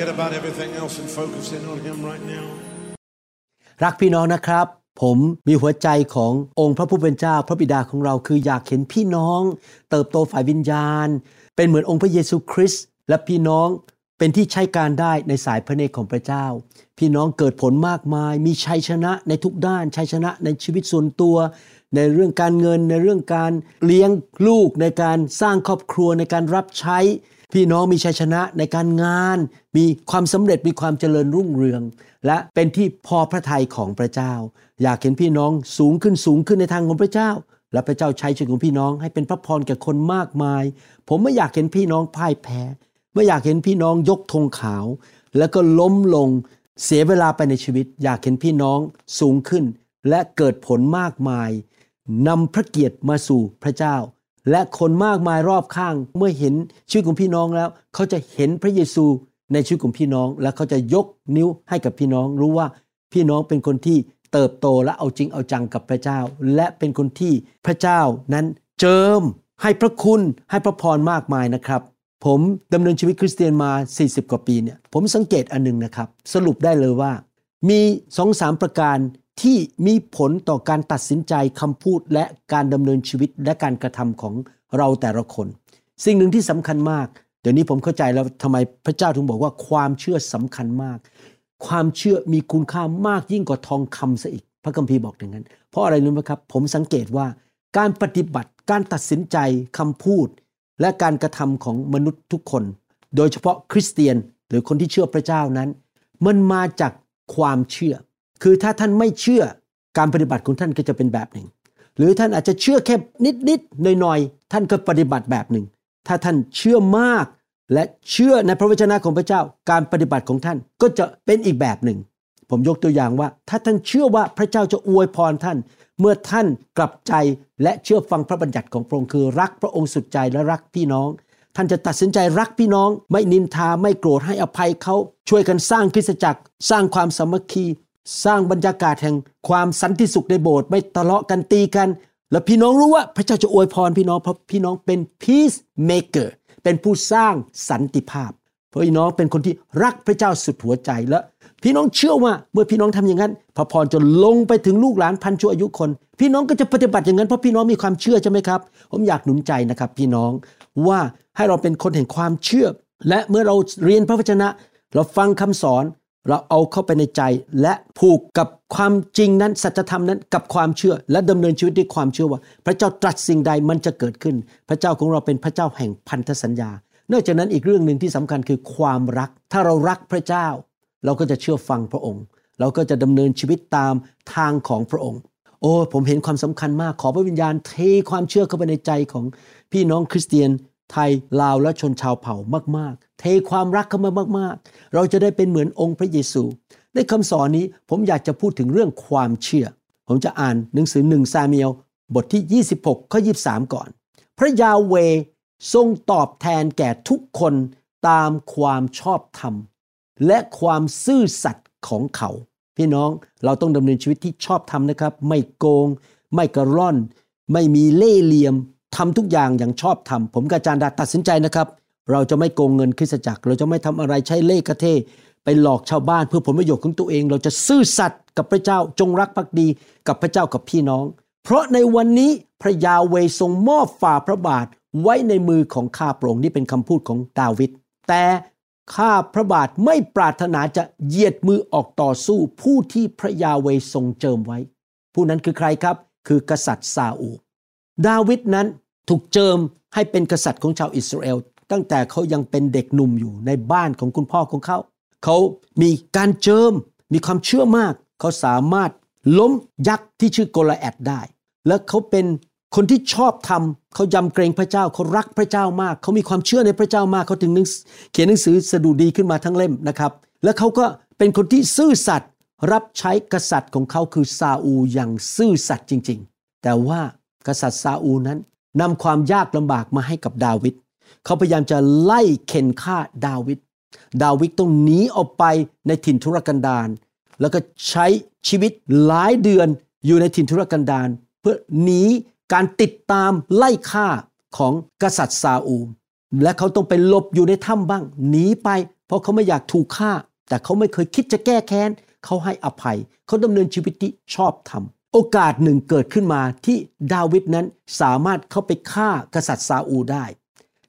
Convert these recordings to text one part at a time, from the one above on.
forget about everything else and focus in on Him right now. รักพี่น้องนะครับ ผมมีหัวใจขององค์พระผู้เป็นเจ้าพระบิดาของเราคืออยากเห็นพี่น้อง เติบโตฝ่ายวิญญาณ เป็นเหมือนองค์พระเยซูคริสต์และพี่น้องเป็นที่ใช้การได้ในสายพระเนตรของพระเจ้า พี่น้องเกิดผลมากมาย มีชัยชนะในทุกด้านชัยชนะในชีวิตส่วนตัว ในเรื่องการเงินในเรื่องการเลี้ยงลูกในการสร้างครอบครัวในการรับใช้ พี่น้องมีชัยชนะในการงาน มีความสำเร็จมีความเจริญรุ่งเรือง และเป็นที่พอพระทัยของพระเจ้า อยากเห็นพี่น้องสูงขึ้นสูงขึ้นในทางของพระเจ้า และพระเจ้าใช้ชีวิตของพี่น้องให้เป็นพระพรแก่คนมากมาย ผมไม่อยากเห็นพี่น้องพ่ายแพ้ไม่อยากเห็นพี่น้องยกธงขาว แล้วก็ล้มลงเสียเวลาไปในชีวิต อยากเห็นพี่น้องสูงขึ้น และเกิดผลมากมายนำพระเกียรติมาสู่พระเจ้า และคนมากมายรอบข้างเมื่อเห็นชีวิตของพี่น้องแล้ว เขาจะเห็นพระเยซูในชีวิตของพี่น้อง และเขาจะยกนิ้วให้กับพี่น้อง รู้ว่าพี่น้องเป็นคนที่เติบโตและเอาจริงเอาจังกับพระเจ้า และเป็นคนที่พระเจ้านั้นเจิมให้พระคุณให้พระพรมากมายนะครับ ผมดำเนินชีวิตคริสเตียนมา 40 กว่าปีเนี่ยผมสังเกตอันหนึงนะครับ สรุปได้เลยว่า มีสองสามประการ ที่มีผลต่อการตัดสินใจคำพูดและการดำเนินชีวิตและการกระทำของเราแต่ละคน สิ่งหนึ่งที่สำคัญมาก เดี๋ยวนี้ผมเข้าใจแล้วทำไมพระเจ้าถึงบอกว่าความเชื่อสำคัญมาก ความเชื่อมีคุณค่ามากยิ่งกว่าทองคำซะอีก พระคัมภีร์บอกอย่างนั้น เพราะอะไรรู้ไหมครับ ผมสังเกตว่าการปฏิบัติการตัดสินใจคำพูด และการกระทำของมนุษย์ทุกคน โดยเฉพาะคริสเตียนหรือคนที่เชื่อพระเจ้านั้น มันมาจากความเชื่อ คือถ้าท่านไม่เชื่อการปฏิบัติของท่านก็จะเป็นแบบหนึ่ง หรือท่านอาจจะเชื่อแค่นิดๆหน่อยๆท่านก็ปฏิบัติแบบหนึ่ง ถ้าท่านเชื่อมากและเชื่อในพระวจนะของพระเจ้า การปฏิบัติของท่านก็จะเป็นอีกแบบหนึ่ง ผมยกตัวอย่างว่า ถ้าท่านเชื่อว่าพระเจ้าจะอวยพรท่าน เมื่อท่านกลับใจและเชื่อฟังพระบัญญัติของพระองค์คือ รักพระองค์สุดใจและรักพี่น้อง ท่านจะตัดสินใจรักพี่น้อง ไม่นินทาไม่โกรธให้อภัยเขาช่วยกันสร้างคริสตจักร สร้างความสามัคคี สร้างบรรยากาศแห่งความสันติสุขในโบสถ์ไม่ทะเลาะกันตีกัน และพี่น้องรู้ว่าพระเจ้าจะอวยพรพี่น้องเพราะพี่น้องเป็น peace maker เป็นผู้สร้างสันติภาพเพราะพี่น้องเป็นคนที่รักพระเจ้าสุดหัวใจและพี่น้องเชื่อว่าเมื่อพี่น้องทำอย่างนั้น พระพรจะลงไปถึงลูกหลานพันชั่วอายุคน พี่น้องก็จะปฏิบัติอย่างนั้นเพราะพี่น้องมีความเชื่อใช่ไหมครับ ผมอยากหนุนใจนะครับพี่น้องว่าให้เราเป็นคนแห่งความเชื่อ และเมื่อเราเรียนพระวจนะ เราฟังคำสอน เราเอาเข้าไปในใจและผูกกับความจริงนั้นสัจธรรมนั้นกับความเชื่อ และดำเนินชีวิตด้วยความเชื่อว่า พระเจ้าตรัสสิ่งใดมันจะเกิดขึ้น พระเจ้าของเราเป็นพระเจ้าแห่งพันธสัญญา นอกจากนั้นอีกเรื่องหนึ่งที่สำคัญคือความรัก ถ้าเรารักพระเจ้า เราก็จะเชื่อฟังพระองค์ เราก็จะดำเนินชีวิตตามทางของพระองค์ โอ้ผมเห็นความสำคัญมากขอพระวิญญาณเทความเชื่อเข้าไปในใจของพี่น้องคริสเตียน ไทยลาวและชนชาวเผ่ามาก ๆ เทความรักเข้ามามาก ๆ เราจะได้เป็นเหมือนองค์พระเยซูในคำสอนนี้ผมอยากจะพูดถึงเรื่องความเชื่อ ผมจะอ่านหนังสือหนึ่งซาเมียลบทที่ 26 ข้อ 23 ก่อน พระยาเวทรงตอบแทนแก่ทุกคนตามความชอบธรรม และความซื่อสัตย์ของเขา พี่น้องเราต้องดำเนินชีวิตที่ชอบธรรมนะครับ ไม่โกง ไม่กระร่อน ไม่มีเล่ห์เหลี่ยม ทำทุกอย่างอย่างชอบธรรมผมกับอาจารย์ดาตัดสินใจนะครับ เราจะไม่โกงเงินคริสตจักร เราจะไม่ทำอะไรใช้เล่ห์กระเทไปหลอกชาวบ้านเพื่อผลประโยชน์ของตัวเอง เราจะซื่อสัตย์กับพระเจ้าจงรักภักดีกับพระเจ้ากับพี่น้อง เพราะในวันนี้พระยาเวทรงมอบฝ่าพระบาทไว้ในมือของข้าพระองค์นี่เป็นคำพูดของดาวิดแต่ข้าพระบาทไม่ปรารถนาจะเหยียดมือออกต่อสู้ผู้ที่พระยาเวทรงเจิมไว้ ผู้นั้นคือใครครับ คือกษัตริย์ซาอู ดาวิดนั้นถูกเจิมให้เป็นกษัตริย์ของชาวอิสราเอลตั้งแต่เขายังเป็นเด็กหนุ่มอยู่ในบ้านของคุณพ่อของเขา เขามีการเจิมมีความเชื่อมาก เขาสามารถล้มยักษ์ที่ชื่อโกลาแอดได้ และเขาเป็นคนที่ชอบทำเขายำเกรงพระเจ้าเขารักพระเจ้ามาก เขามีความเชื่อในพระเจ้ามากเขาถึงเขียนหนังสือสดุดีขึ้นมาทั้งเล่มนะครับ และเขาก็เป็นคนที่ซื่อสัตย์รับใช้กษัตริย์ของเขาคือซาอูอย่างซื่อสัตย์จริง ๆ แต่ว่า กษัตริย์ซาอูนั้นนำความยากลำบากมาให้กับดาวิดเขาพยายามจะไล่เข็นฆ่าดาวิดดาวิดต้องหนีออกไปในถิ่นทุรกันดารแล้วก็ใช้ชีวิตหลายเดือนอยู่ในถิ่นทุรกันดารเพื่อหนีการติดตามไล่ฆ่าของกษัตริย์ซาอูลและเขาต้องไปหลบอยู่ในถ้ำบ้างหนีไป เพราะเขาไม่อยากถูกฆ่า แต่เขาไม่เคยคิดจะแก้แค้นเขาให้อภัย เขาดำเนินชีวิตที่ชอบธรรม โอกาสหนึ่งเกิดขึ้นมาที่ดาวิดนั้นสามารถเข้าไปฆ่ากษัตริย์ซาอูได้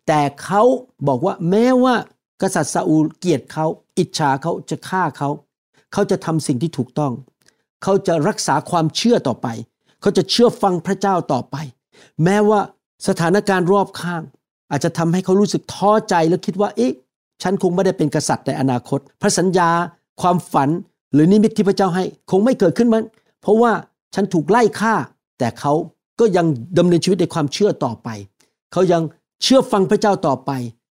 แต่เขาบอกว่าแม้ว่ากษัตริย์ซาอูเกลียดเขาอิจฉาเขาจะฆ่าเขา เขาจะทำสิ่งที่ถูกต้อง เขาจะรักษาความเชื่อต่อไป เขาจะเชื่อฟังพระเจ้าต่อไป แม้ว่าสถานการณ์รอบข้าง อาจจะทำให้เขารู้สึกท้อใจแล้วคิดว่าเอ๊ะฉันคงไม่ได้เป็นกษัตริย์ในอนาคต พระสัญญา ความฝัน หรือนิมิตที่พระเจ้าให้ คงไม่เกิดขึ้นมั้งเพราะว่า ฉันถูกไล่ฆ่า แต่เขาก็ยังดำเนินชีวิตในความเชื่อต่อไป เขายังเชื่อฟังพระเจ้าต่อไป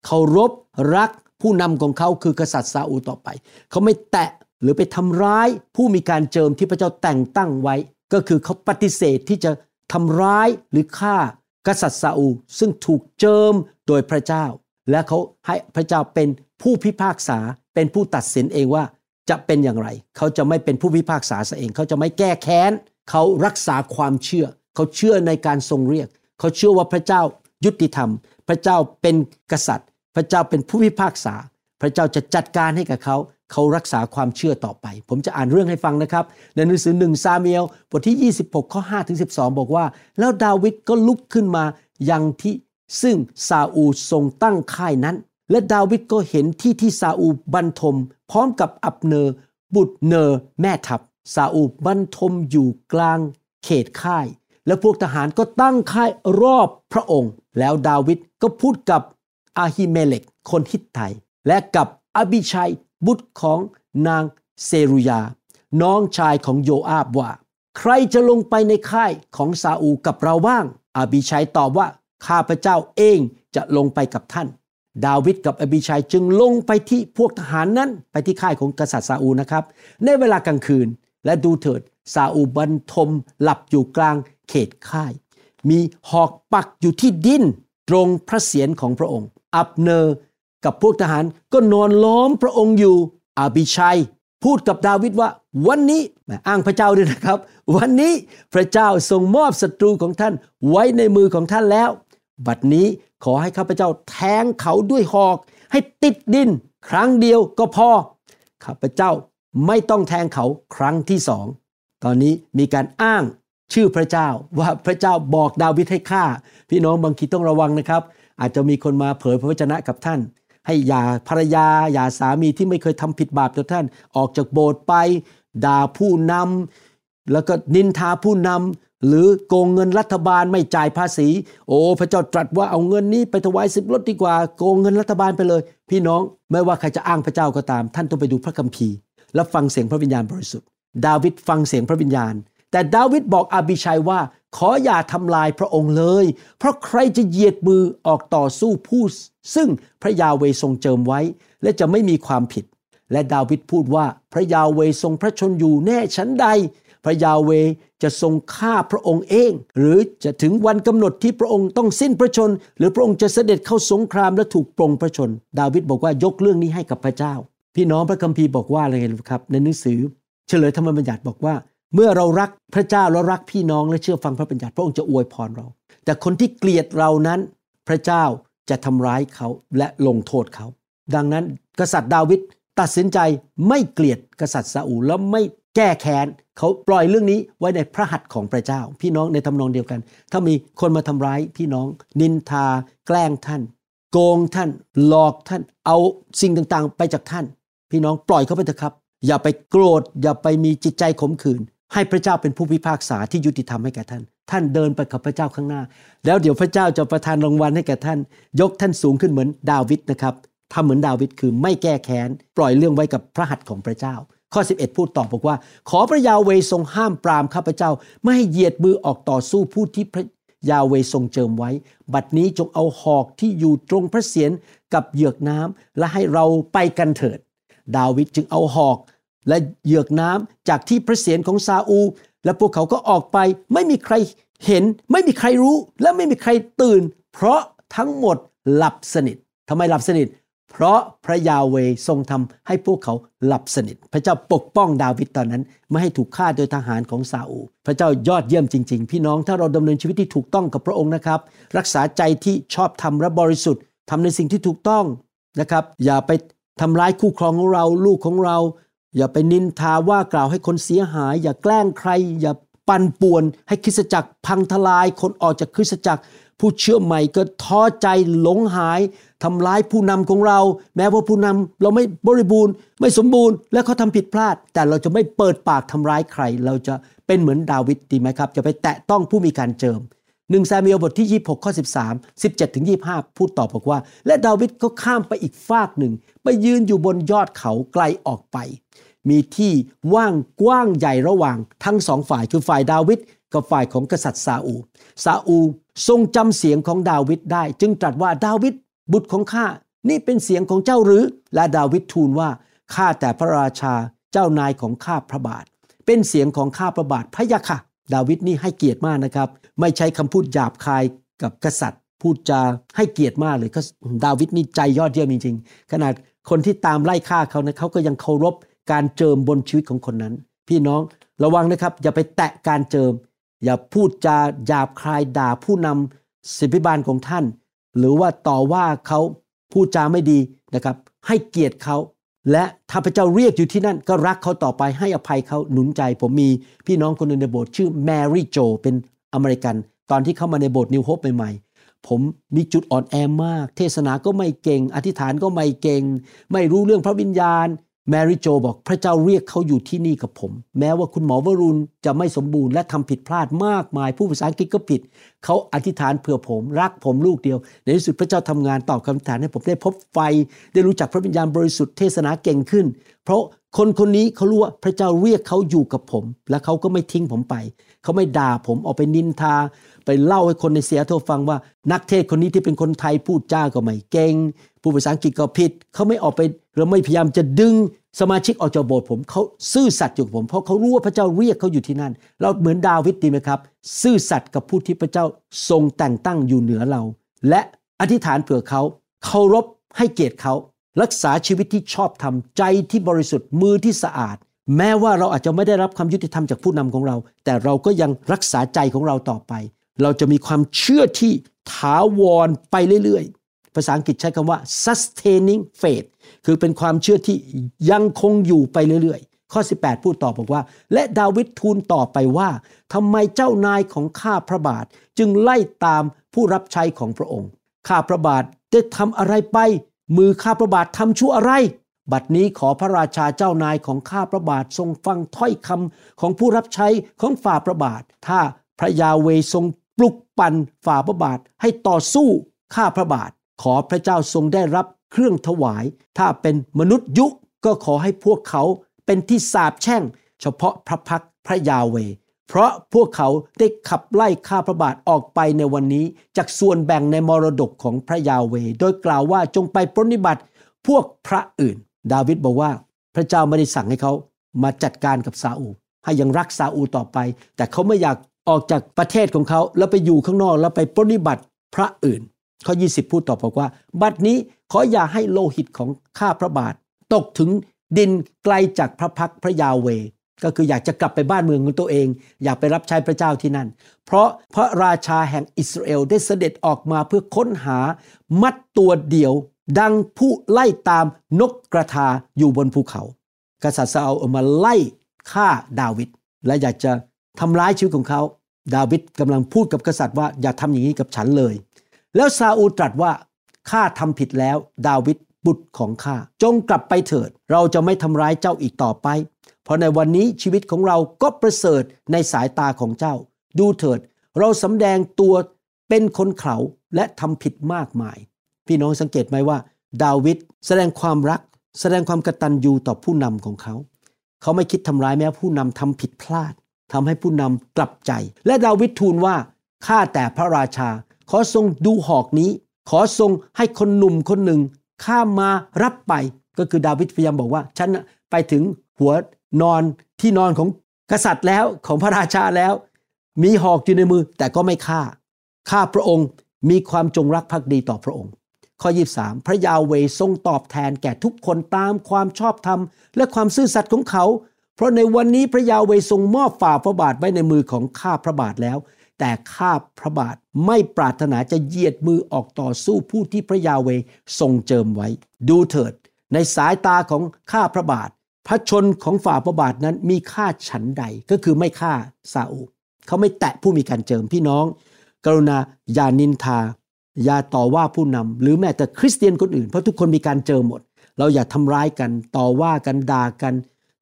เคารพรักผู้นำของเขาคือกษัตริย์ซาอูต่อไป เขาไม่แตะหรือไปทำร้ายผู้มีการเจิมที่พระเจ้าแต่งตั้งไว้ ก็คือเขาปฏิเสธที่จะทำร้ายหรือฆ่ากษัตริย์ซาอูซึ่งถูกเจิมโดยพระเจ้า และเขาให้พระเจ้าเป็นผู้พิพากษาเป็นผู้ตัดสินเองว่าจะเป็นอย่างไร เขาจะไม่เป็นผู้พิพากษาเอง เขาจะไม่แก้แค้น เขารักษาความเชื่อ เขาเชื่อในการทรงเรียก เขาเชื่อว่าพระเจ้ายุติธรรม พระเจ้าเป็นกษัตริย์ พระเจ้าเป็นผู้พิพากษา พระเจ้าจะจัดการให้กับเขา เขารักษาความเชื่อต่อไป ผมจะอ่านเรื่องให้ฟังนะครับ ในหนังสือหนึ่งซามูเอลบทที่ 26 ข้อ5ถึง12 บอกว่า แล้วดาวิดก็ลุกขึ้นมายังที่ซึ่งซาอูลทรงตั้งค่ายนั้น และดาวิดก็เห็นที่ที่ซาอูลบรรทม พร้อมกับอับเนอร์บุตรเนอร์แม่ทัพ ซาอูลบรรทมอยู่กลางเขตค่าย และพวกทหารก็ตั้งค่ายรอบพระองค์ แล้วดาวิดก็พูดกับอาฮิเมเลกคนฮิตไทต์และกับอาบีชัยบุตรของนางเซรุยา น้องชายของโยอาบว่า ใครจะลงไปในค่ายของซาอูลกับเราบ้าง อาบีชัยตอบว่าข้าพเจ้าเองจะลงไปกับท่าน ดาวิดกับอาบีชัยจึงลงไปที่พวกทหารนั้นไปที่ค่ายของกษัตริย์ซาอูลนะครับ ในเวลากลางคืน และดูเถิดซาอูบันทมหลับอยู่กลางเขตค่าย มีหอกปักอยู่ที่ดินตรงพระเศียรของพระองค์ อับเนอร์กับพวกทหารก็นอนล้อมพระองค์อยู่อาบิชัย พูดกับดาวิดว่า วันนี้อ้างพระเจ้าด้วยนะครับ วันนี้พระเจ้าทรงมอบศัตรูของท่านไว้ในมือของท่านแล้ว บัดนี้ขอให้ข้าพเจ้าแทงเขาด้วยหอก ให้ติดดิน ครั้งเดียวก็พอข้าพเจ้า ไม่ต้องแทงเขาครั้งที่สองตอนนี้มีการอ้างชื่อพระเจ้าว่าพระเจ้าบอกดาวิดให้ฆ่า พี่น้องบางทีต้องระวังนะครับ อาจจะมีคนมาเผยพระวจนะกับท่าน ให้อย่าภรรยาอย่าสามีที่ไม่เคยทำผิดบาปต่อท่าน ออกจากโบสถ์ไป ด่าผู้นำแล้วก็นินทาผู้นำหรือโกงเงินรัฐบาลไม่จ่ายภาษี โอ้พระเจ้าตรัสว่าเอาเงินนี้ไปถวายสิบลดดีกว่า โกงเงินรัฐบาลไปเลย พี่น้องไม่ว่าใครจะอ้างพระเจ้าก็ตาม ท่านต้องไปดูพระคัมภีร์ แล้วฟังเสียงพระวิญญาณบริสุทธิ์ ดาวิดฟังเสียงพระวิญญาณ แต่ดาวิดบอกอาบิชัยว่า ขออย่าทำลายพระองค์เลย เพราะใครจะเหยียดมือออกต่อสู้ผู้ ซึ่งพระยาเวทรงเจิมไว้ และจะไม่มีความผิด และดาวิดพูดว่าพระยาเวทรงพระชนอยู่แน่ชั้นใด พระยาเวจะทรงฆ่าพระองค์เอง หรือจะถึงวันกำหนดที่พระองค์ต้องสิ้นพระชน หรือพระองค์จะเสด็จเข้าสงครามและถูกปรงพระชน ดาวิดบอกว่ายกเรื่องนี้ให้กับพระเจ้า พี่น้องพระคัมภีร์บอกว่าอะไรครับ ในหนังสือเฉลยธรรมบัญญัติบอกว่า เมื่อเรารักพระเจ้าและรักพี่น้องและเชื่อฟังพระบัญญัติพระองค์จะอวยพรเรา แต่คนที่เกลียดเรานั้น พระเจ้าจะทำร้ายเขาและลงโทษเขา ดังนั้นกษัตริย์ดาวิดตัดสินใจไม่เกลียดกษัตริย์ซาอูลและไม่แก้แค้นเขาปล่อยเรื่องนี้ไว้ในพระหัตถ์ของพระเจ้า พี่น้องในทำนองเดียวกัน ถ้ามีคนมาทำร้ายพี่น้อง นินทา แกล้งท่าน โกงท่าน หลอกท่าน เอาสิ่งต่างๆ ไปจากท่าน พี่น้องปล่อยเขาไปเถอะครับ อย่าไปโกรธ อย่าไปมีจิตใจขมขื่นให้พระเจ้าเป็นผู้พิพากษาที่ยุติธรรมให้แก่ท่าน ท่านเดินไปกับพระเจ้าข้างหน้า แล้วเดี๋ยวพระเจ้าจะประทานรางวัลให้แก่ท่าน ยกท่านสูงขึ้นเหมือนดาวิดนะครับทำเหมือนดาวิดคือไม่แก้แค้น ปล่อยเรื่องไว้กับพระหัตถ์ของพระเจ้า ข้อ 11 พูดตอบบอกว่า ขอพระยาเวทรงห้ามปรามข้าพเจ้า ไม่ให้เหยียดมือออกต่อสู้ผู้ที่พระยาเวทรงเจิมไว้ บัดนี้จงเอาหอกที่อยู่ตรงพระเศียรกับเหยือกน้ำและให้เราไปกันเถิด ดาวิดจึงเอาหอก และเหยือกน้ำจากที่พระเศียรของซาอู และพวกเขาก็ออกไป ไม่มีใครเห็น ไม่มีใครรู้ และไม่มีใครตื่น เพราะทั้งหมดหลับสนิททำไมหลับสนิท เพราะพระยาเวทรงทำให้พวกเขาหลับสนิท พระเจ้าปกป้องดาวิดตอนนั้น ไม่ให้ถูกฆ่าโดยทหารของซาอู พระเจ้ายอดเยี่ยมจริง ๆ พี่น้องถ้าเราดำเนินชีวิตที่ถูกต้องกับพระองค์นะครับ รักษาใจที่ชอบธรรมและบริสุทธิ์ทำในสิ่งที่ถูกต้องนะครับอย่าไป ทำร้ายคู่ครองของเรา ลูกของเรา อย่าไปนินทาว่ากล่าวให้คนเสียหาย อย่าแกล้งใคร อย่าปั่นป่วน ให้คริสตจักรพังทลายคนออกจากคริสตจักร ผู้เชื่อใหม่ก็ท้อใจหลงหายทำร้ายผู้นำของเรา แม้ว่าผู้นำเราไม่บริบูรณ์ ไม่สมบูรณ์ และเขาทำผิดพลาด แต่เราจะไม่เปิดปากทำร้ายใคร เราจะเป็นเหมือนดาวิดดีไหมครับ จะไปแตะต้องผู้มีการเจิม หนึ่งซามีลบทที่ 26 ข้อ 13 17ถึง25 พูดต่อบอกว่า และดาวิดก็ข้ามไปอีกฟากหนึ่ง ไปยืนอยู่บนยอดเขาไกลออกไป มีที่ว่างกว้างใหญ่ระหว่างทั้งสองฝ่ายคือฝ่ายดาวิดกับฝ่ายของกษัตริย์ซาอูซาอูทรงจำเสียงของดาวิดได้ จึงตรัสว่าดาวิดบุตรของข้านี่เป็นเสียงของเจ้าหรือ และดาวิดทูลว่าข้าแต่พระราชาเจ้านายของข้าพระบาท เป็นเสียงของข้าพระบาทพระยะค่ะ ดาวิดนี่ให้เกียรติมากนะครับ ไม่ใช้คำพูดหยาบคายกับกษัตริย์ พูดจาให้เกียรติมากเลยก็ดาวิดนี่ใจยอดเยี่ยมจริงๆขนาดคนที่ตามไล่ฆ่าเขานะเขาก็ยังเคารพการเจิมบนชีวิตของคนนั้น พี่น้องระวังนะครับ อย่าไปแตะการเจิม อย่าพูดจาหยาบคายด่าผู้นำสิบิบาลของท่าน หรือว่าต่อว่าเขาพูดจาไม่ดีนะครับ ให้เกียรติเขา และถ้าพระเจ้าเรียกอยู่ที่นั่นก็รักเขาต่อไปให้อภัยเขาหนุนใจ ผมมีพี่น้องคนหนึ่งในโบสถ์ชื่อแมรี่โจเป็นอเมริกัน ตอนที่เข้ามาในโบสถ์นิวโฮปใหม่ๆ ผมมีจุดอ่อนแอมาก เทศนาก็ไม่เก่ง อธิษฐานก็ไม่เก่ง ไม่รู้เรื่องพระวิญญาณ แมรี่โจบอกพระเจ้าเรียกเขาอยู่ที่นี่กับผม แม้ว่าคุณหมอวรุณจะไม่สมบูรณ์และทำผิดพลาดมากมาย ผู้ภาษาอังกฤษก็ผิด เขาอธิษฐานเผื่อผม รักผมลูกเดียว ในที่สุดพระเจ้าทำงานตอบคำถามให้ผมได้พบไฟ ได้รู้จักพระวิญญาณบริสุทธิ์เทศนาเก่งขึ้น เพราะคนคนนี้เขารู้ว่าพระเจ้าเรียกเขาอยู่กับผม และเขาก็ไม่ทิ้งผมไป เขาไม่ด่าผมออกไปนินทา ไปเล่าให้คนในเสียโทรฟังว่า นักเทศคนนี้ที่เป็นคนไทยพูดจ้าก็ไม่เก่งผู้ภาษาอังกฤษก็ผิด เขาไม่ออกไป หรือไม่พยายามจะดึงสมาชิกออกจากโบสถ์ผมเขาซื่อสัตย์อยู่กับผม เพราะเขารู้ว่าพระเจ้าเรียกเขาอยู่ที่นั่น เราเหมือนดาวิดดีไหมครับ ซื่อสัตย์กับผู้ที่พระเจ้าทรงแต่งตั้งอยู่เหนือเรา และอธิษฐานเผื่อเขาเคารพให้เกียรติเขา รักษาชีวิตที่ชอบธรรมใจที่บริสุทธิ์มือที่สะอาด แม้ว่าเราอาจจะไม่ได้รับความยุติธรรมจากผู้นำของเรา แต่เราก็ยังรักษาใจของเราต่อไป เราจะมีความเชื่อที่ถาวรไปเรื่อย ภาษาอังกฤษใช้คำว่า sustaining faith คือเป็นความเชื่อที่ยังคงอยู่ไปเรื่อยๆ ข้อ 18 พูดต่อบอกว่า และดาวิดทูลต่อไปว่าทำไมเจ้านายของข้าพระบาท จึงไล่ตามผู้รับใช้ของพระองค์ ข้าพระบาทได้ทำอะไรไป มือข้าพระบาททำชั่วอะไร บัดนี้ขอพระราชาเจ้านายของข้าพระบาททรงฟังถ้อยคำของผู้รับใช้ของฝ่าพระบาท ถ้าพระยาเวทรงปลุกปั่นฝ่าพระบาทให้ต่อสู้ข้าพระบาท ขอพระเจ้าทรงได้รับเครื่องถวาย ถ้าเป็นมนุษย์ยุก็ขอให้พวกเขาเป็นที่สาบแช่ง เฉพาะพระพักพระยาเว เพราะพวกเขาได้ขับไล่ข้าพระบาทออกไปในวันนี้ จากส่วนแบ่งในมรดกของพระยาเว โดยกล่าวว่าจงไปปรนิบัติพวกพระอื่น ดาวิดบอกว่า พระเจ้าไม่ได้สั่งให้เขามาจัดการกับซาอูให้ยังรักซาอูต่อไป แต่เขาไม่อยากออกจากประเทศของเขาแล้วไปอยู่ข้างนอกแล้วไปปรนิบัติพระอื่น ข้อ 20 พูดต่อบอกว่า บัดนี้ขออย่าให้โลหิตของข้าพระบาท ตกถึงดินไกลจากพระพักพระยาเว ก็คืออยากจะกลับไปบ้านเมืองของตัวเอง อยากไปรับใช้พระเจ้าที่นั่น เพราะพระราชาแห่งอิสราเอลได้เสด็จออกมาเพื่อค้นหามัดตัวเดียว ดังผู้ไล่ตามนกกระทาอยู่บนภูเขา กษัตริย์ซาอูลเอามาไล่ฆ่าดาวิดและอยากจะทำร้ายชีวิตของเขา ดาวิดกำลังพูดกับกษัตริย์ว่าอย่าทำอย่างนี้กับฉันเลย แล้วซาอูตรัสว่าข้าทำผิดแล้ว ดาวิดบุตรของข้าจงกลับไปเถิด เราจะไม่ทำร้ายเจ้าอีกต่อไป เพราะในวันนี้ชีวิตของเราก็ประเสริฐในสายตาของเจ้า ดูเถิด เราสำแดงตัวเป็นคนเขาและทำผิดมากมาย พี่น้องสังเกตไหมว่า ดาวิดแสดงความรัก แสดงความกตัญญูต่อผู้นำของเขา เขาไม่คิดทำร้ายแม้ผู้นำทำผิดพลาดทำให้ผู้นำกลับใจ และดาวิดทูลว่าข้าแต่พระราชา ขอทรงดูหอกนี้ ขอทรงให้คนหนุ่มคนหนึ่งข้ามมารับไป ก็คือดาวิดพยายามบอกว่า ฉันไปถึงหัวนอนที่นอนของกษัตริย์แล้วของพระราชาแล้ว มีหอกอยู่ในมือแต่ก็ไม่ฆ่าข้าพระองค์มีความจงรักภักดีต่อพระองค์ ข้อ 23 พระยาเวทรงตอบแทนแก่ทุกคนตามความชอบธรรม และความซื่อสัตย์ของเขา เพราะในวันนี้พระยาเวทรงมอบฝ่าพระบาทไว้ในมือของข้าพระบาทแล้ว แต่ข้าพระบาทไม่ปรารถนาจะเหยียดมือออกต่อสู้ผู้ที่พระยาเวทรงเจิมไว้ ดูเถิด ในสายตาของข้าพระบาท พระชนของฝ่าพระบาทนั้นมีค่าฉันใดก็คือไม่ฆ่าซาอูเขาไม่แตะผู้มีการเจิมพี่น้อง กรุณาอย่านินทา อย่าต่อว่าผู้นำหรือแม้แต่คริสเตียนคนอื่นเพราะทุกคนมีการเจอหมด เราอย่าทำร้ายกันต่อว่ากันด่ากัน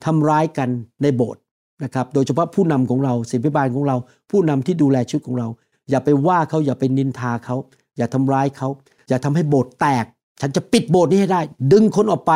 ทำร้ายกันในโบสถ์ นะครับโดยเฉพาะผู้นำของเราศิบิบาลของเรา ผู้นำที่ดูแลชุดของเรา อย่าไปว่าเขาอย่าไปนินทาเขา อย่าทำร้ายเขา อย่าทำให้โบสถ์แตก ฉันจะปิดโบสถ์นี้ให้ได้ ดึงคนออกไป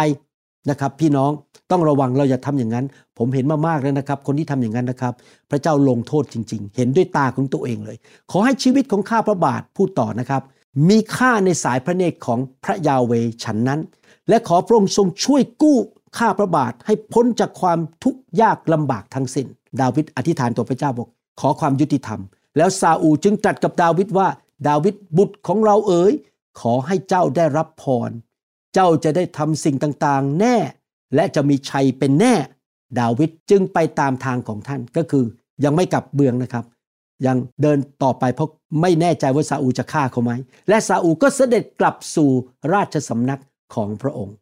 นะครับ พี่น้องต้องระวังเราอย่าทำอย่างนั้น ผมเห็นมามากแล้วนะครับ คนที่ทำอย่างนั้นนะครับ พระเจ้าลงโทษจริง ๆ เห็นด้วยตาของตัวเองเลย ขอให้ชีวิตของข้าพระบาทพูดต่อนะครับ มีค่าในสายพระเนตรของพระยาเวฉันนั้น และขอพระองค์ทรงช่วยกู้ ข้าพระบาทให้พ้นจากความทุกข์ยากลำบากทั้งสิน้น ดาวิดอธิษฐานต่อพระเจ้าบอกขอความยุติธรรม แล้วซาอูจึงตรัสกับดาวิดว่า ดาวิดบุตรของเราเอ๋ยขอให้เจ้าได้รับพร เจ้าจะได้ทำสิ่งต่างๆ แน่ และจะมีชัยเป็นแน่ ดาวิดจึงไปตามทางของท่านก็คือยังไม่กลับเบืองนะครับ ยังเดินต่อไปเพราะไม่แน่ใจว่าซาอูจะฆ่าเขาไหม และซาอูก็เสด็จกลับสู่ราชสำนักของพระองค์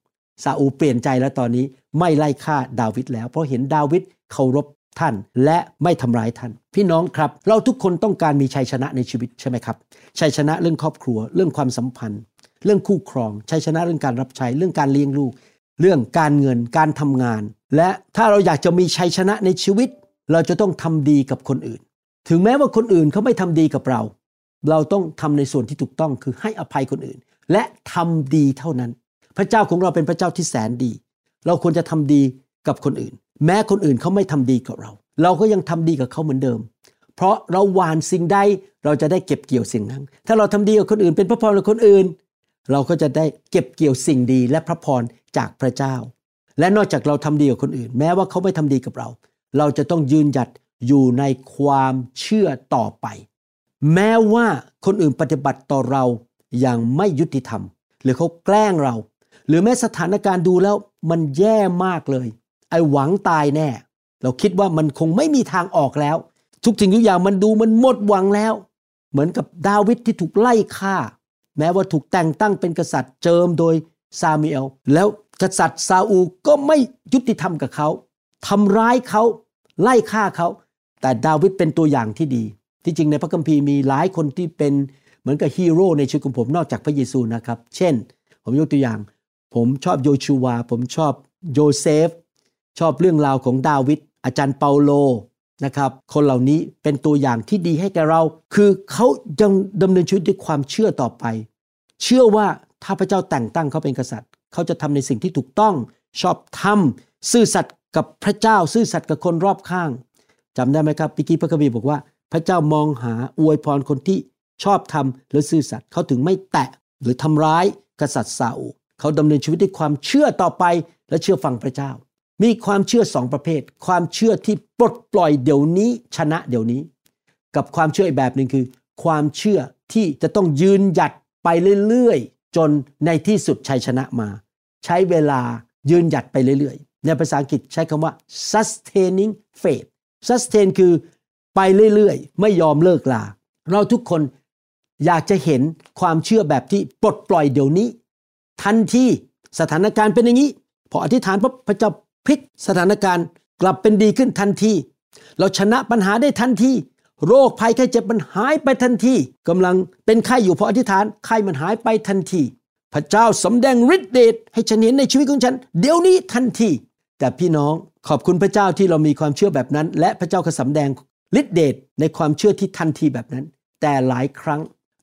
ซาอูเปลี่ยนใจแล้วตอนนี้ไม่ไล่ฆ่าดาวิดแล้ว เพราะเห็นดาวิดเคารพท่านและไม่ทำร้ายท่าน พี่น้องครับ เราทุกคนต้องการมีชัยชนะในชีวิตใช่ไหมครับชัยชนะเรื่องครอบครัว เรื่องความสัมพันธ์ เรื่องคู่ครองชัยชนะเรื่องการรับใช้เรื่องการเลี้ยงลูก เรื่องการเงินการทำงาน และถ้าเราอยากจะมีชัยชนะในชีวิต เราจะต้องทำดีกับคนอื่น ถึงแม้ว่าคนอื่นเขาไม่ทำดีกับเรา เราต้องทำในส่วนที่ถูกต้องคือให้อภัยคนอื่น และทำดีเท่านั้น พระเจ้าของเราเป็นพระเจ้าที่แสนดี เราควรจะทำดีกับคนอื่น แม้คนอื่นเขาไม่ทำดีกับเรา เราก็ยังทำดีกับเขาเหมือนเดิม เพราะเราหวานสิ่งใดเราจะได้เก็บเกี่ยวสิ่งนั้น ถ้าเราทำดีกับคนอื่น เป็นพระพรกับคนอื่น เราก็จะได้เก็บเกี่ยวสิ่งดีและพระพรจากพระเจ้า และนอกจากเราทำดีกับคนอื่น แม้ว่าเขาไม่ทำดีกับเรา เราจะต้องยืนหยัดอยู่ในความเชื่อต่อไป แม้ว่าคนอื่นปฏิบัติต่อเราอย่างไม่ยุติธรรม หรือเขาแกล้งเรา หรือแม้สถานการณ์ดูแล้วมันแย่มากเลย ไอ้หวังตายแน่ เราคิดว่ามันคงไม่มีทางออกแล้ว ทุกสิ่งทุกอย่างมันดูมันหมดหวังแล้ว เหมือนกับดาวิดที่ถูกไล่ฆ่า แม้ว่าถูกแต่งตั้งเป็นกษัตริย์เจิมโดยซามูเอลแล้วกษัตริย์ซาอูก็ไม่ยุติธรรมกับเขาทำร้ายเขาไล่ฆ่าเขาแต่ดาวิดเป็นตัวอย่างที่ดี ที่จริงในพระคัมภีร์มีหลายคนที่เป็นเหมือนกับฮีโร่ในชีวิตของผมนอกจากพระเยซูนะครับ เช่น ผมยกตัวอย่าง ผมชอบโยชูวา ผมชอบโยเซฟ ชอบเรื่องราวของดาวิดอาจารย์เปาโลนะครับ คนเหล่านี้เป็นตัวอย่างที่ดีให้แก่เรา คือเขายังดำเนินชีวิตด้วยความเชื่อต่อไป เชื่อว่าถ้าพระเจ้าแต่งตั้งเขาเป็นกษัตริย์ เขาจะทำในสิ่งที่ถูกต้อง ชอบทำซื่อสัตย์กับพระเจ้า ซื่อสัตย์กับคนรอบข้างจำได้ไหมครับปิกี้พระกบีบอกว่า พระเจ้ามองหาอวยพรคนที่ชอบทำหรือซื่อสัตย์เขาถึงไม่แตะหรือทำร้ายกษัตริย์ซาอู เขาดำเนินชีวิตด้วยความเชื่อต่อไปและเชื่อฟังพระเจ้า มีความเชื่อสองประเภท ความเชื่อที่ปลดปล่อยเดี๋ยวนี้ชนะเดี๋ยวนี้ กับความเชื่ออีกแบบหนึ่งคือ ความเชื่อที่จะต้องยืนหยัดไปเรื่อยๆ จนในที่สุดชัยชนะมา ใช้เวลายืนหยัดไปเรื่อยๆ ในภาษาอังกฤษใช้คำว่า sustaining faith sustain คือไปเรื่อยๆ ไม่ยอมเลิกลา เราทุกคนอยากจะเห็นความเชื่อแบบที่ปลดปล่อยเดี๋ยวนี้ ทันทีสถานการณ์เป็นอย่างนี้ พออธิษฐานพระพระเจ้าพลิกสถานการณ์กลับเป็นดีขึ้นทันที เราชนะปัญหาได้ทันที โรคภัยไข้เจ็บมันหายไปทันทีกำลังเป็นไข้อยู่พออธิษฐานไข้มันหายไปทันที พระเจ้าสำแดงฤทธิเดชให้ฉันเห็นในชีวิตของฉัน เดี๋ยวนี้ทันที แต่พี่น้องขอบคุณพระเจ้าที่เรามีความเชื่อแบบนั้น และพระเจ้าก็สำแดงฤทธิเดชในความเชื่อที่ทันทีแบบนั้น แต่หลายครั้ง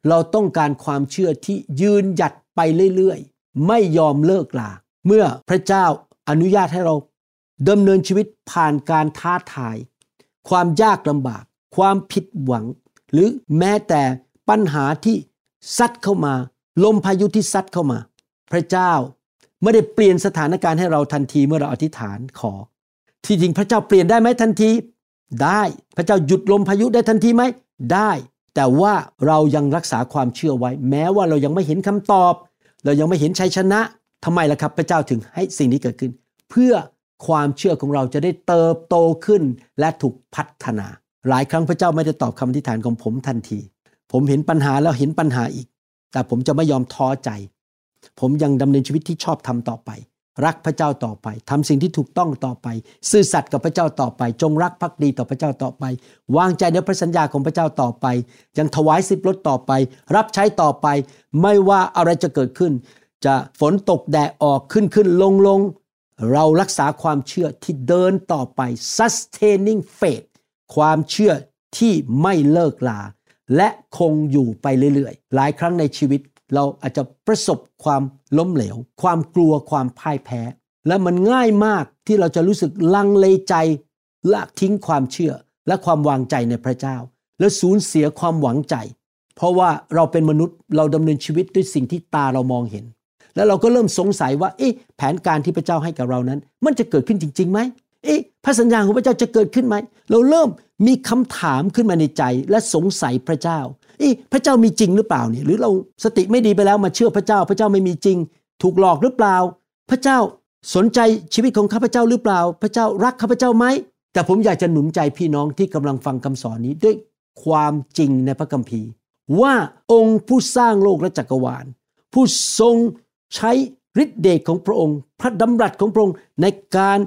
เราต้องการความเชื่อที่ยืนหยัดไปเรื่อย ไม่ยอมเลิกลา เมื่อพระเจ้าอนุญาตให้เราดำเนินชีวิตผ่านการท้าทาย ความยากลำบาก ความผิดหวัง หรือแม้แต่ปัญหาที่ซัดเข้ามา ลมพายุที่ซัดเข้ามา พระเจ้าไม่ได้เปลี่ยนสถานการณ์ให้เราทันทีเมื่อเราอธิษฐานขอ ที่จริงพระเจ้าเปลี่ยนได้ไหมทันที ได้พระเจ้าหยุดลมพายุได้ทันทีไหมได้ แต่ว่าเรายังรักษาความเชื่อไว้ แม้ว่าเรายังไม่เห็นคำตอบ เรายังไม่เห็นชัยชนะทำไมล่ะครับ พระเจ้าถึงให้สิ่งนี้เกิดขึ้น เพื่อความเชื่อของเราจะได้เติบโตขึ้นและถูกพัฒนา หลายครั้งพระเจ้าไม่ได้ตอบคำอธิษฐานของผมทันที ผมเห็นปัญหาแล้วเห็นปัญหาอีก แต่ผมจะไม่ยอมท้อใจ ผมยังดำเนินชีวิตที่ชอบทำต่อไป รักพระเจ้าต่อไปทำสิ่งที่ถูกต้องต่อไป ซื่อสัตย์กับพระเจ้าต่อไป จงรักภักดีต่อพระเจ้าต่อไป วางใจในพระสัญญาของพระเจ้าต่อไป ยังถวายสิบลดต่อไป รับใช้ต่อไป ไม่ว่าอะไรจะเกิดขึ้น จะฝนตกแดดออกขึ้นขึ้นลงลงเรารักษาความเชื่อที่เดินต่อไป sustaining faith ความเชื่อที่ไม่เลิกลา และคงอยู่ไปเรื่อยๆ หลายครั้งในชีวิต เราอาจจะประสบความล้มเหลว ความกลัวความพ่ายแพ้ และมันง่ายมากที่เราจะรู้สึกลังเลใจละทิ้งความเชื่อและความวางใจในพระเจ้า และสูญเสียความหวังใจ เพราะว่าเราเป็นมนุษย์เราดำเนินชีวิตด้วยสิ่งที่ตาเรามองเห็น แล้วเราก็เริ่มสงสัยว่าเอ๊ะแผนการที่พระเจ้าให้กับเรานั้น มันจะเกิดขึ้นจริงๆไหมเอ๊ะพระสัญญาของพระเจ้าจะเกิดขึ้นไหม เราเริ่มมีคำถามขึ้นมาในใจและสงสัยพระเจ้า พระเจ้ามีจริงหรือเปล่าเนี่ยหรือเราสติไม่ดีไปแล้วมาเชื่อพระเจ้า พระเจ้าไม่มีจริง ถูกหลอกหรือเปล่า พระเจ้าสนใจชีวิตของข้าพเจ้าหรือเปล่า พระเจ้ารักข้าพเจ้าไหมแต่ผมอยากจะหนุนใจพี่น้องที่กำลังฟังคำสอนนี้ด้วยความจริงในพระคัมภีร์ ว่าองค์ผู้สร้างโลกและจักรวาล ผู้ทรงใช้ฤทธิเดชของพระองค์ พระดำรัสของพระองค์ในการ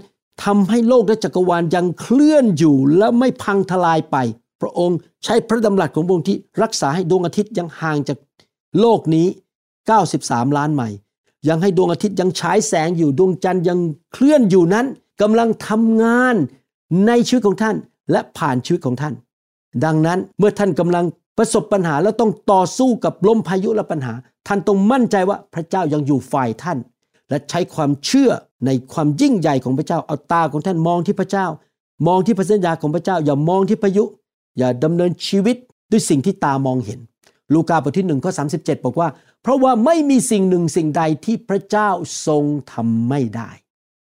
ทำให้โลกและจักรวาลยังเคลื่อนอยู่และไม่พังทลายไป พระองค์ใช้พระดำรัสของพระองค์ที่รักษาให้ดวงอาทิตย์ยังห่างจากโลกนี้ 93 ล้านไมล์ยังให้ดวงอาทิตย์ยังฉายแสงอยู่ดวงจันทร์ยังเคลื่อนอยู่นั้นกำลังทำงานในชีวิตของท่านและผ่านชีวิตของท่าน ดังนั้นเมื่อท่านกำลังประสบปัญหาแล้วต้องต่อสู้กับลมพายุและปัญหา ท่านต้องมั่นใจว่าพระเจ้ายังอยู่ฝ่ายท่าน และใช้ความเชื่อในความยิ่งใหญ่ของพระเจ้าเอาตาของท่านมองที่พระเจ้า มองที่พระสัญญาของพระเจ้าอย่ามองที่พายุ อย่าดำเนินชีวิตด้วยสิ่งที่ตามองเห็น ลูกาบทที่หนึ่งข้อสาบอกว่า เพราะว่าไม่มีสิ่งหนึ่งสิ่งใดที่พระเจ้าทรงทำไม่ได้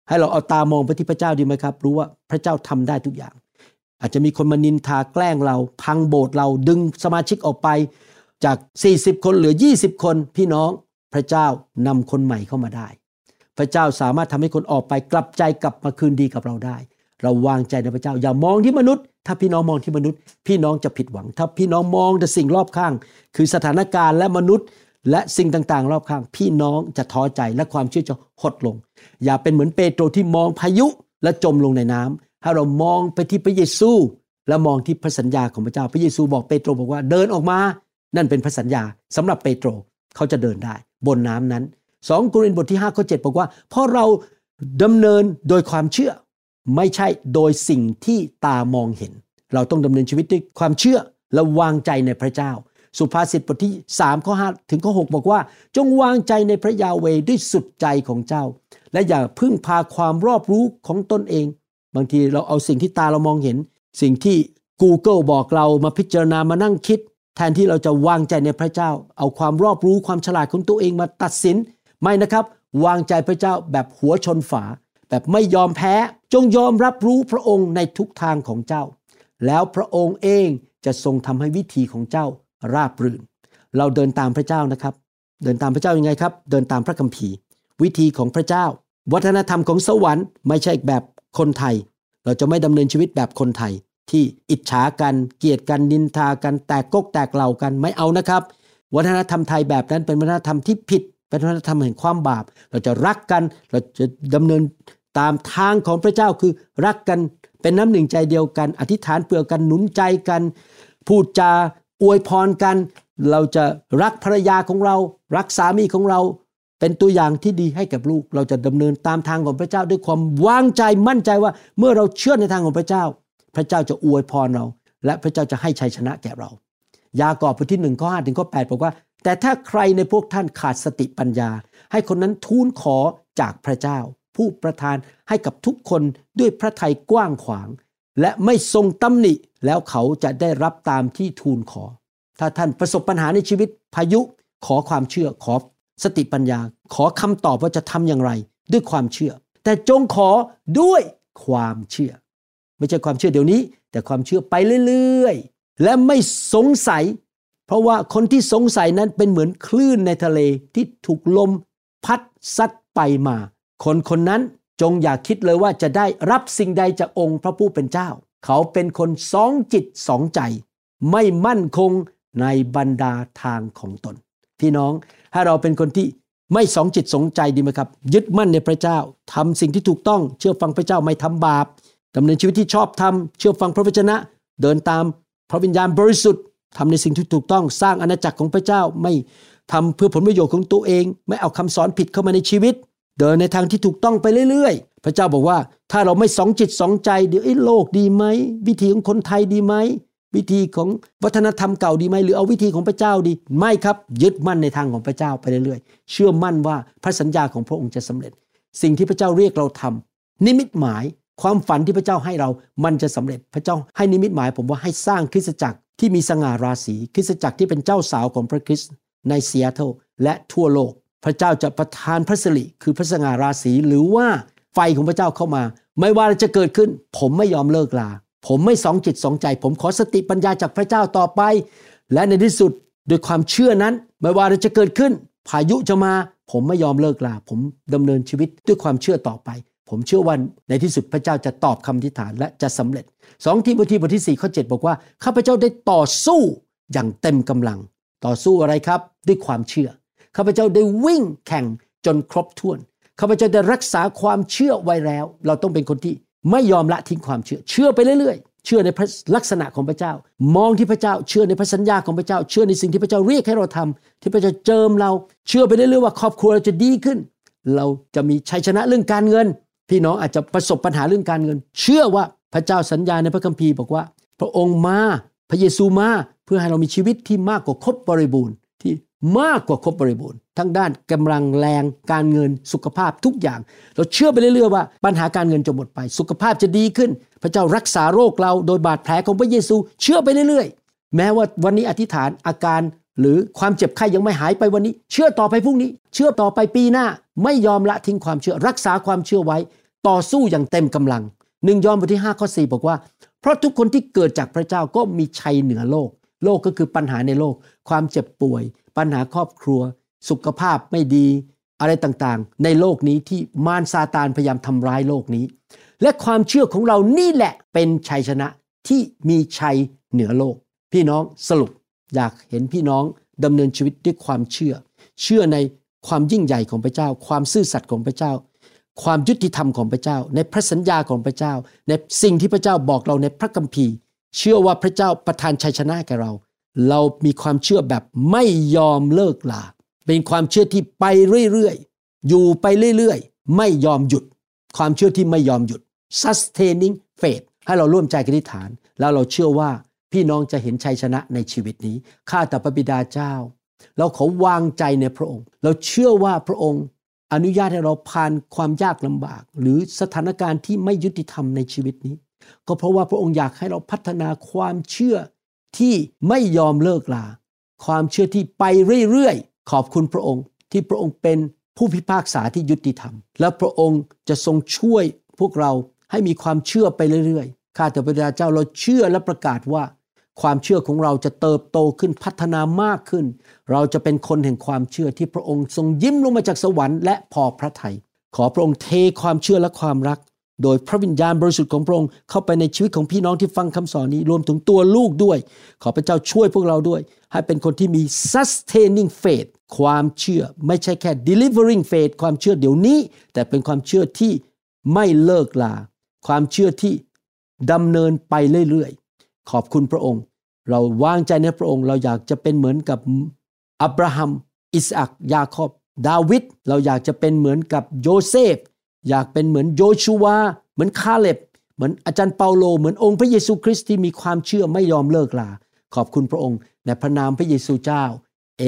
ให้เราเอาตามองไปที่พระเจ้าดีไหมครับ รู้ว่าพระเจ้าทำได้ทุกอย่าง อาจจะมีคนมานินทาแกล้งเรา พังโบสถ์เราดึงสมาชิกออกไป จาก 40 คนเหลือ 20 คน พี่น้องพระเจ้านำคนใหม่เข้ามาได้ พระเจ้าสามารถทำให้คนออกไปกลับใจกลับมาคืนดีกับเราได้ เราวางใจในพระเจ้า อย่ามองที่มนุษย์ ถ้าพี่น้องมองที่มนุษย์ พี่น้องจะผิดหวัง ถ้าพี่น้องมองแต่สิ่งรอบข้าง คือสถานการณ์และมนุษย์ และสิ่งต่างๆ รอบข้าง พี่น้องจะท้อใจและความเชื่อจะหดลง อย่าเป็นเหมือนเปโตรที่มองพายุและจมลงในน้ำให้เรามองไปที่พระเยซู และมองที่พระสัญญาของพระเจ้า พระเยซูบอกเปโตรบอกว่าเดินออกมา นั่นเป็นพระสัญญาสำหรับเปโตรเขาจะเดินได้ บนน้ำนั้นสองกรินบทที่5ข้อ7บอกว่าเพราะเราดำเนินโดยความเชื่อ ไม่ใช่โดยสิ่งที่ตามองเห็น เราต้องดำเนินชีวิตด้วยความเชื่อและวางใจในพระเจ้า สุภาษิตบทที่3ข้อ5ถึงข้อ6บอกว่า จงวางใจในพระยาเวด้วยสุดใจของเจ้า และอย่าพึ่งพาความรอบรู้ของตนเอง บางทีเราเอาสิ่งที่ตาเรามองเห็น สิ่งที่ Google บอกเรามาพิจารณามานั่งคิด แทนที่เราจะวางใจในพระเจ้า เอาความรอบรู้ความฉลาดของตัวเองมาตัดสิน ไม่นะครับ วางใจพระเจ้าแบบหัวชนฝา แบบไม่ยอมแพ้จงยอมรับรู้พระองค์ในทุกทางของเจ้า แล้วพระองค์เองจะทรงทำให้วิธีของเจ้าราบรื่น เราเดินตามพระเจ้านะครับ เดินตามพระเจ้ายัางไงครับ เดินตามพระคัมภีร์ วิธีของพระเจ้า วัฒนธรรมของสวรรค์ไม่ใช่แบบคนไทย เราจะไม่ดำเนินชีวิตแบบคนไทย ที่อิจฉากันเกลียดกันนินทากันแตกกกแตกเหล่ากันไม่เอานะครับ วัฒนธรรมไทยแบบนั้นเป็นวัฒนธรรมที่ผิดเป็นวัฒนธรรมแห่งความบาป เราจะรักกัน เราจะดำเนิน ตามทางของพระเจ้าคือรักกันเป็นน้ำหนึ่งใจเดียวกัน อธิษฐานเพื่อกันหนุนใจกัน พูดจาอวยพรกัน เราจะรักภรรยาของเรา รักสามีของเรา เป็นตัวอย่างที่ดีให้กับลูก เราจะดำเนินตามทางของพระเจ้าด้วยความวางใจมั่นใจว่าเมื่อเราเชื่อในทางของพระเจ้า พระเจ้าจะอวยพรเรา และพระเจ้าจะให้ชัยชนะแก่เรา ยากอบบทที่หนึ่งข้อห้าถึงข้อแปดบอกว่า แต่ถ้าใครในพวกท่านขาดสติปัญญา ให้คนนั้นทูลขอจากพระเจ้า ผู้ประทานให้กับทุกคนด้วยพระทัยกว้างขวาง และไม่ทรงตำหนิแล้วเขาจะได้รับตามที่ทูลขอ ถ้าท่านประสบปัญหาในชีวิตพายุขอความเชื่อขอสติปัญญา ขอคำตอบว่าจะทำอย่างไร ด้วยความเชื่อ แต่จงขอด้วยความเชื่อ ไม่ใช่ความเชื่อเดี๋ยวนี้ แต่ความเชื่อไปเรื่อยๆ และไม่สงสัย เพราะว่าคนที่สงสัยนั้นเป็นเหมือนคลื่นในทะเลที่ถูกลมพัดซัดไปมา คนคนนั้นจงอย่าคิดเลยว่าจะได้รับสิ่งใดจากองค์พระผู้เป็นเจ้า เขาเป็นคนสองจิตสองใจ ไม่มั่นคงในบรรดาทางของตน พี่น้องถ้เราเป็นคนที่ไม่สองจิตสองใจดีไหมครับ ยึดมั่นในพระเจ้าทำสิ่งที่ถูกต้อง เชื่อฟังพระเจ้าไม่ทำบาปดำเนินชีวิตที่ชอบทำเชื่อฟังพระวจนะ เดินตามพระวิญญาณบริสุทธิ์ทำในสิ่งที่ถูกต้องสร้างอาณาจักรของพระเจ้าไม่ทำเพื่อผลประโยชน์ของตัวเอง ไม่เอาคำสอนผิดเข้ามาในชีวิต เดินในทางที่ถูกต้องไปเรื่อยๆ พระเจ้าบอกว่าถ้าเราไม่สองจิตสองใจเดี๋ยวไอ้โลกดีไหม วิธีของคนไทยดีไหม วิธีของวัฒนธรรมเก่าดีไหม หรือเอาวิธีของพระเจ้าดี ไม่ครับยึดมั่นในทางของพระเจ้าไปเรื่อยๆ เชื่อมั่นว่าพระสัญญาของพระองค์จะสำเร็จ สิ่งที่พระเจ้าเรียกเราทำนิมิตหมายความฝันที่พระเจ้าให้เรา มันจะสำเร็จ พระเจ้าให้นิมิตหมาย ผมว่าให้สร้างคริสตจักรที่มีสง่าราศี คริสตจักรที่เป็นเจ้าสาวของพระคริสต์ในเซียโตรและทั่วโลก พระเจ้าจะประทานพระสิริคือพระสง่าราศีหรือว่าไฟของพระเจ้าเข้ามา ไม่ว่าจะเกิดขึ้น ผมไม่ยอมเลิกลา ผมไม่สองจิตสองใจ ผมขอสติปัญญาจากพระเจ้าต่อไป และในที่สุดด้วยความเชื่อนั้น ไม่ว่าจะเกิดขึ้น พายุจะมา ผมไม่ยอมเลิกลา ผมดำเนินชีวิตด้วยความเชื่อต่อไป ผมเชื่อว่าในที่สุดพระเจ้าจะตอบคำทิฐานและจะสำเร็จสองทีโมธีบทที่4ข้อ7บอกว่าข้าพเจ้าได้ต่อสู้อย่างเต็มกำลัง ต่อสู้อะไรครับ ด้วยความเชื่อ ข้าพเจ้าได้วิ่งแข่งจนครบถ้วน ข้าพเจ้าได้รักษาความเชื่อไว้แล้ว เราต้องเป็นคนที่ไม่ยอมละทิ้งความเชื่อ เชื่อไปเรื่อยๆ เชื่อในลักษณะของพระเจ้า มองที่พระเจ้า เชื่อในพระสัญญาของพระเจ้า เชื่อในสิ่งที่พระเจ้าเรียกให้เราทำที่พระเจ้าเจิมเรา เชื่อไปเรื่อยๆว่าครอบครัวเราจะดีขึ้น เราจะมีชัยชนะเรื่องการเงิน พี่น้องอาจจะประสบปัญหาเรื่องการเงิน เชื่อว่าพระเจ้าสัญญาในพระคัมภีร์บอกว่า พระองค์มา พระเยซูมา เพื่อให้เรามีชีวิตที่มากกว่าครบบริบูรณ์ มากกว่าครบบริบูรณ์ ทั้งด้านกำลังแรงการเงินสุขภาพทุกอย่าง เราเชื่อไปเรื่อยๆว่าปัญหาการเงินจะหมดไป สุขภาพจะดีขึ้น พระเจ้ารักษาโรคเราโดยบาดแผลของพระเยซู เชื่อไปเรื่อยๆ แม้ว่าวันนี้อธิษฐานอาการหรือความเจ็บไข้ยังไม่หายไปวันนี้ เชื่อต่อไปพรุ่งนี้ เชื่อต่อไปปีหน้า ไม่ยอมละทิ้งความเชื่อรักษาความเชื่อไว้ ต่อสู้อย่างเต็มกำลังหนึ่งยอห์นบทที่5ข้อ4บอกว่า เพราะทุกคนที่เกิดจากพระเจ้าก็มีชัยเหนือโลก โลกก็คือปัญหาในโลก ความเจ็บป่วย ปัญหาครอบครัว สุขภาพไม่ดี อะไรต่างๆ ในโลกนี้ที่มารซาตานพยายามทำร้ายโลกนี้ และความเชื่อของเรานี่แหละเป็นชัยชนะที่มีชัยเหนือโลก พี่น้องสรุปอยากเห็นพี่น้องดำเนินชีวิตด้วยความเชื่อ เชื่อในความยิ่งใหญ่ของพระเจ้า ความซื่อสัตย์ของพระเจ้า ความยุติธรรมของพระเจ้า ในพระสัญญาของพระเจ้า ในสิ่งที่พระเจ้าบอกเราในพระคัมภีร์ เชื่อว่าพระเจ้าประทานชัยชนะแก่เรา เรามีความเชื่อแบบไม่ยอมเลิกลา เป็นความเชื่อที่ไปเรื่อยๆ อยู่ไปเรื่อยๆ ไม่ยอมหยุด ความเชื่อที่ไม่ยอมหยุด sustaining faith ให้เราร่วมใจกันอธิษฐาน แล้วเราเชื่อว่าพี่น้องจะเห็นชัยชนะในชีวิตนี้ ข้าแต่พระบิดาเจ้า เราขอวางใจในพระองค์ เราเชื่อว่าพระองค์ อนุญาตให้เราผ่านความยากลำบาก หรือสถานการณ์ที่ไม่ยุติธรรมในชีวิตนี้ ก็เพราะว่าพระองค์อยากให้เราพัฒนาความเชื่อ ที่ไม่ยอมเลิกลา ความเชื่อที่ไปเรื่อยๆ ขอบคุณพระองค์ ที่พระองค์เป็นผู้พิพากษาที่ยุติธรรม และพระองค์จะทรงช่วยพวกเราให้มีความเชื่อไปเรื่อยๆ ข้าแต่พระเจ้าเราเชื่อและประกาศว่า ความเชื่อของเราจะเติบโตขึ้นพัฒนามากขึ้น เราจะเป็นคนแห่งความเชื่อที่พระองค์ทรงยิ้มลงมาจากสวรรค์และพอพระทยัยขอพระองค์เทความเชื่อและความรัก โดยพระวิญญาณบริสุทธิ์ของพระองค์เข้าไปในชีวิตของพี่น้องที่ฟังคำสอนนี้รวมถึงตัวลูกด้วย ขอพระเจ้าช่วยพวกเราด้วย ให้เป็นคนที่มี sustaining faith ความเชื่อไม่ใช่แค่ delivering faith ความเชื่อเดี๋ยวนี้ แต่เป็นความเชื่อที่ไม่เลิกลา ความเชื่อที่ดำเนินไปเรื่อยๆ ขอบคุณพระองค์ เราวางใจในพระองค์ เราอยากจะเป็นเหมือนกับอับราฮัม อิสอักยาคอบ ดาวิดเราอยากจะเป็นเหมือนกับโยเซฟ อยากเป็นเหมือนโยชูวา เหมือนคาเล็บ เหมือนอาจารย์เปาโล เหมือนองค์พระเยซูคริสต์ที่มีความเชื่อไม่ยอมเลิกลา ขอบคุณพระองค์ในพระนามพระเยซูเจ้าเอ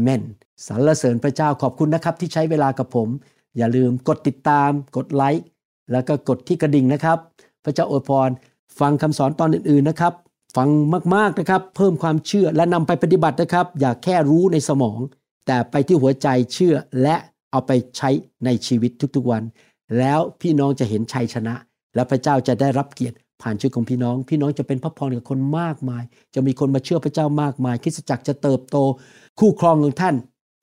เมนสรรเสริญพระเจ้าขอบคุณนะครับที่ใช้เวลากับผม อย่าลืมกดติดตาม กดไลค์แล้วก็กดที่กระดิ่งนะครับ พระเจ้าอวยพร ฟังคำสอนตอนอื่นๆนะครับ ฟังมากๆนะครับ เพิ่มความเชื่อและนำไปปฏิบัตินะครับ อย่าแค่รู้ในสมอง แต่ไปที่หัวใจเชื่อและ เอาไปใช้ในชีวิตทุกๆวัน แล้วพี่น้องจะเห็นชัยชนะ และพระเจ้าจะได้รับเกียรติผ่านชีวิตของพี่น้อง พี่น้องจะเป็นพระพรกับคนมากมาย จะมีคนมาเชื่อพระเจ้ามากมายคริสตจักรจะเติบโต คู่ครองของท่าน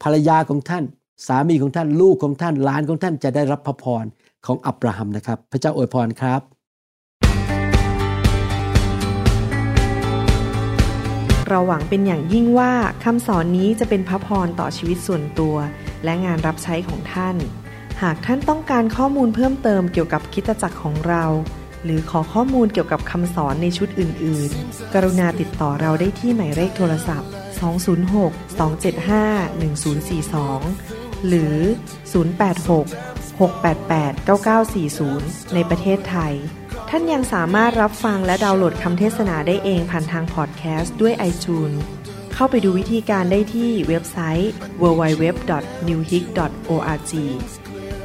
ภรรยาของท่าน สามีของท่าน ลูกของท่านหลานของท่านจะได้รับพระพรของอับราฮัมนะครับ พระเจ้าอวยพรครับเราหวังเป็นอย่างยิ่งว่าคำสอนนี้จะเป็นพระพรต่อชีวิตส่วนตัว และงานรับใช้ของท่าน หากท่านต้องการข้อมูลเพิ่มเติมเกี่ยวกับคิดจักรของเรา หรือขอข้อมูลเกี่ยวกับคำสอนในชุดอื่น ๆ กรุณาติดต่อเราได้ที่หมายเลขโทรศัพท์ 206 275 1042 หรือ 086 688 9940 ในประเทศไทย ท่านยังสามารถรับฟังและดาวน์โหลดคำเทศนาได้เองผ่านทางพอดแคสต์ด้วย iTunes เข้าไปดูวิธีการได้ที่เว็บไซต์ www.newhope.org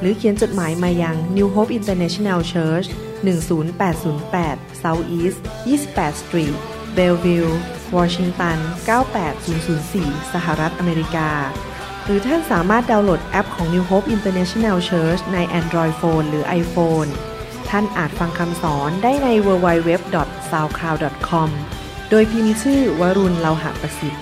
หรือเขียนจดหมายมายัง New Hope International Church 10808 South East 28 Street Bellevue Washington 98004 สหรัฐอเมริกา หรือท่านสามารถดาวน์โหลดแอปของ New Hope International Church ใน Android Phone หรือ iPhone ท่านอาจฟังคำสอนได้ใน www.soundcloud.com โดยพิมพ์ชื่อวรุณเลาหะประสิทธิ์